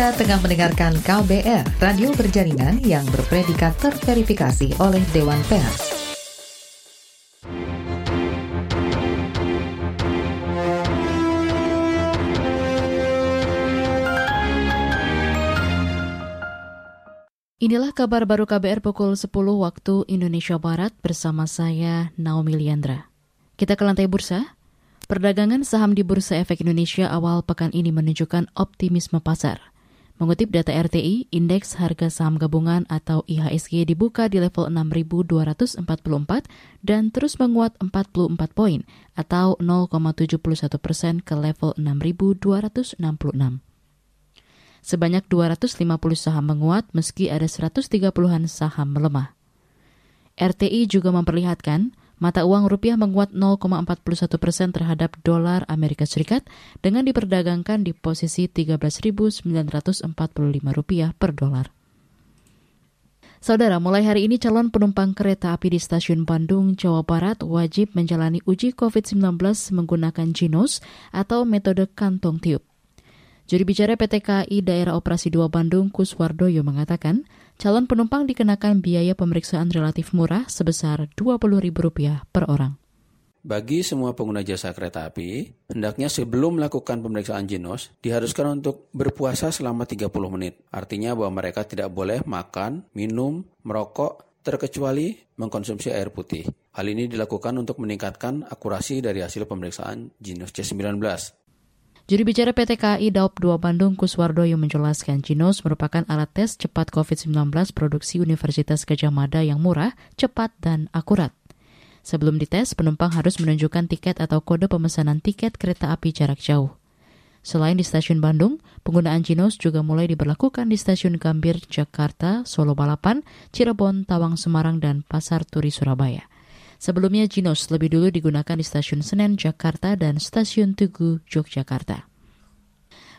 Anda tengah mendengarkan KBR, radio berjaringan yang berpredikat terverifikasi oleh Dewan Pers. Inilah kabar baru KBR pukul 10 waktu Indonesia Barat bersama saya Naomi Liandra. Kita ke lantai bursa. Perdagangan saham di Bursa Efek Indonesia awal pekan ini menunjukkan optimisme pasar. Mengutip data RTI, indeks harga saham gabungan atau IHSG dibuka di level 6.244 dan terus menguat 44 poin atau 0,71 persen ke level 6.266. Sebanyak 250 saham menguat meski ada 130-an saham melemah. RTI juga memperlihatkan Mata uang rupiah menguat 0,41 persen terhadap dolar Amerika Serikat dengan diperdagangkan di posisi 13.945 rupiah per dolar. Saudara, mulai hari ini calon penumpang kereta api di stasiun Bandung, Jawa Barat wajib menjalani uji COVID-19 menggunakan Jinos atau metode kantong tiup. Juri bicara PT KAI Daerah Operasi 2 Bandung, Kuswardoyo mengatakan, calon penumpang dikenakan biaya pemeriksaan relatif murah sebesar Rp20.000 per orang. Bagi semua pengguna jasa kereta api, hendaknya sebelum melakukan pemeriksaan jinos, diharuskan untuk berpuasa selama 30 menit. Artinya bahwa mereka tidak boleh makan, minum, merokok, terkecuali mengkonsumsi air putih. Hal ini dilakukan untuk meningkatkan akurasi dari hasil pemeriksaan jinos C19. Juri bicara PT KAI Daup 2 Bandung Kuswardo yang menjelaskan Ginos merupakan alat tes cepat COVID-19 produksi Universitas Gajah Mada yang murah, cepat, dan akurat. Sebelum dites, penumpang harus menunjukkan tiket atau kode pemesanan tiket kereta api jarak jauh. Selain di stasiun Bandung, penggunaan Ginos juga mulai diberlakukan di stasiun Gambir, Jakarta, Solo Balapan, Cirebon, Tawang, Semarang, dan Pasar Turi, Surabaya. Sebelumnya Ginos lebih dulu digunakan di stasiun Senen, Jakarta dan stasiun Tugu, Yogyakarta.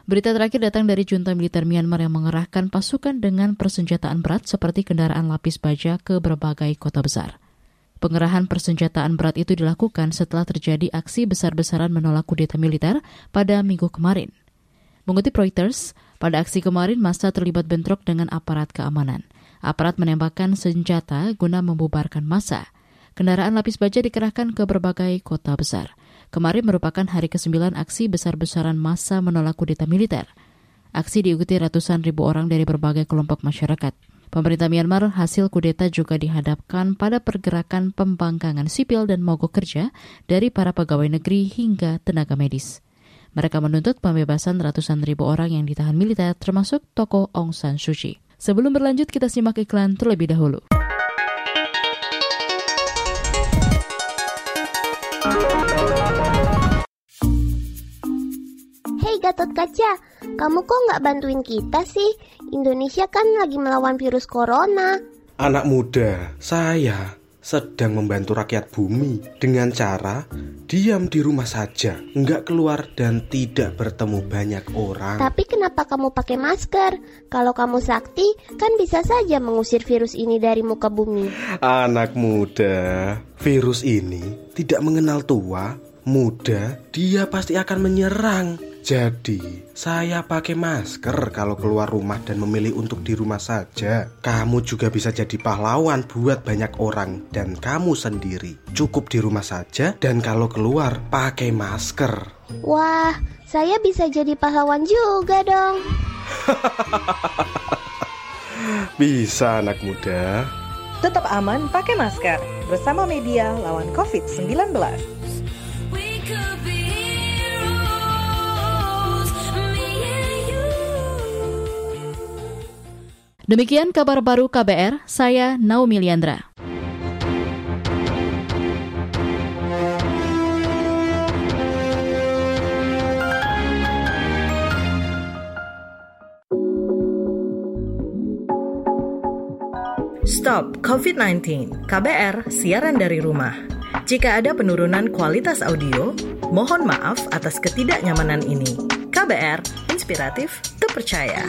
Berita terakhir datang dari junta militer Myanmar yang mengerahkan pasukan dengan persenjataan berat seperti kendaraan lapis baja ke berbagai kota besar. Pengerahan persenjataan berat itu dilakukan setelah terjadi aksi besar-besaran menolak kudeta militer pada minggu kemarin. Mengutip Reuters, pada aksi kemarin masa terlibat bentrok dengan aparat keamanan. Aparat menembakkan senjata guna membubarkan massa. Kendaraan lapis baja dikerahkan ke berbagai kota besar. Kemarin merupakan hari ke-9 aksi besar-besaran massa menolak kudeta militer. Aksi diikuti ratusan ribu orang dari berbagai kelompok masyarakat. Pemerintah Myanmar hasil kudeta juga dihadapkan pada pergerakan pembangkangan sipil dan mogok kerja dari para pegawai negeri hingga tenaga medis. Mereka menuntut pembebasan ratusan ribu orang yang ditahan militer termasuk tokoh Aung San Suu Kyi. Sebelum berlanjut kita simak iklan terlebih dahulu. Gatot Kaca, kamu kok nggak bantuin kita sih? Indonesia kan lagi melawan virus corona. Anak muda, saya sedang membantu rakyat bumi dengan cara diam di rumah saja, nggak keluar dan tidak bertemu banyak orang. Tapi kenapa kamu pakai masker? Kalau kamu sakti, kan bisa saja mengusir virus ini dari muka bumi. Anak muda, virus ini tidak mengenal tua, muda, dia pasti akan menyerang. Jadi, saya pakai masker kalau keluar rumah dan memilih untuk di rumah saja. Kamu juga bisa jadi pahlawan buat banyak orang dan kamu sendiri. Cukup di rumah saja dan kalau keluar pakai masker. Wah, saya bisa jadi pahlawan juga dong. bisa anak muda. Tetap aman pakai masker. Bersama media lawan COVID-19. Demikian kabar baru KBR, saya Naomi Liandra. Stop COVID-19, KBR siaran dari rumah. Jika ada penurunan kualitas audio, mohon maaf atas ketidaknyamanan ini. KBR, inspiratif, terpercaya.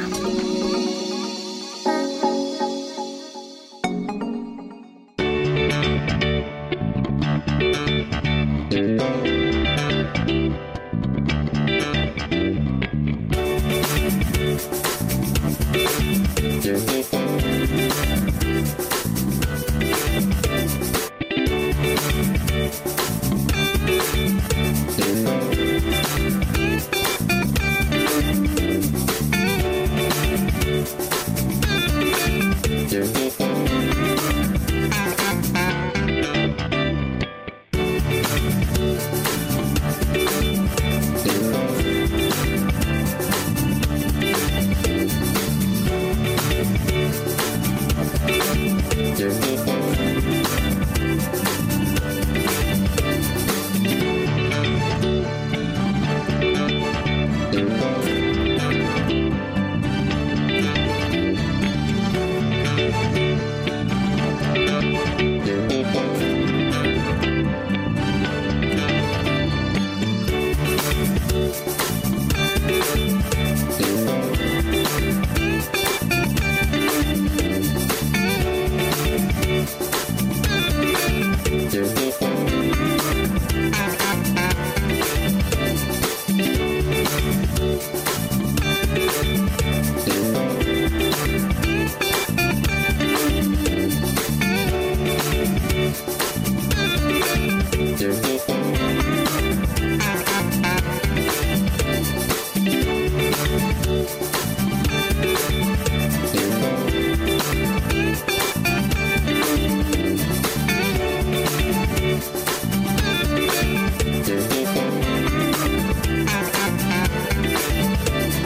Thank you.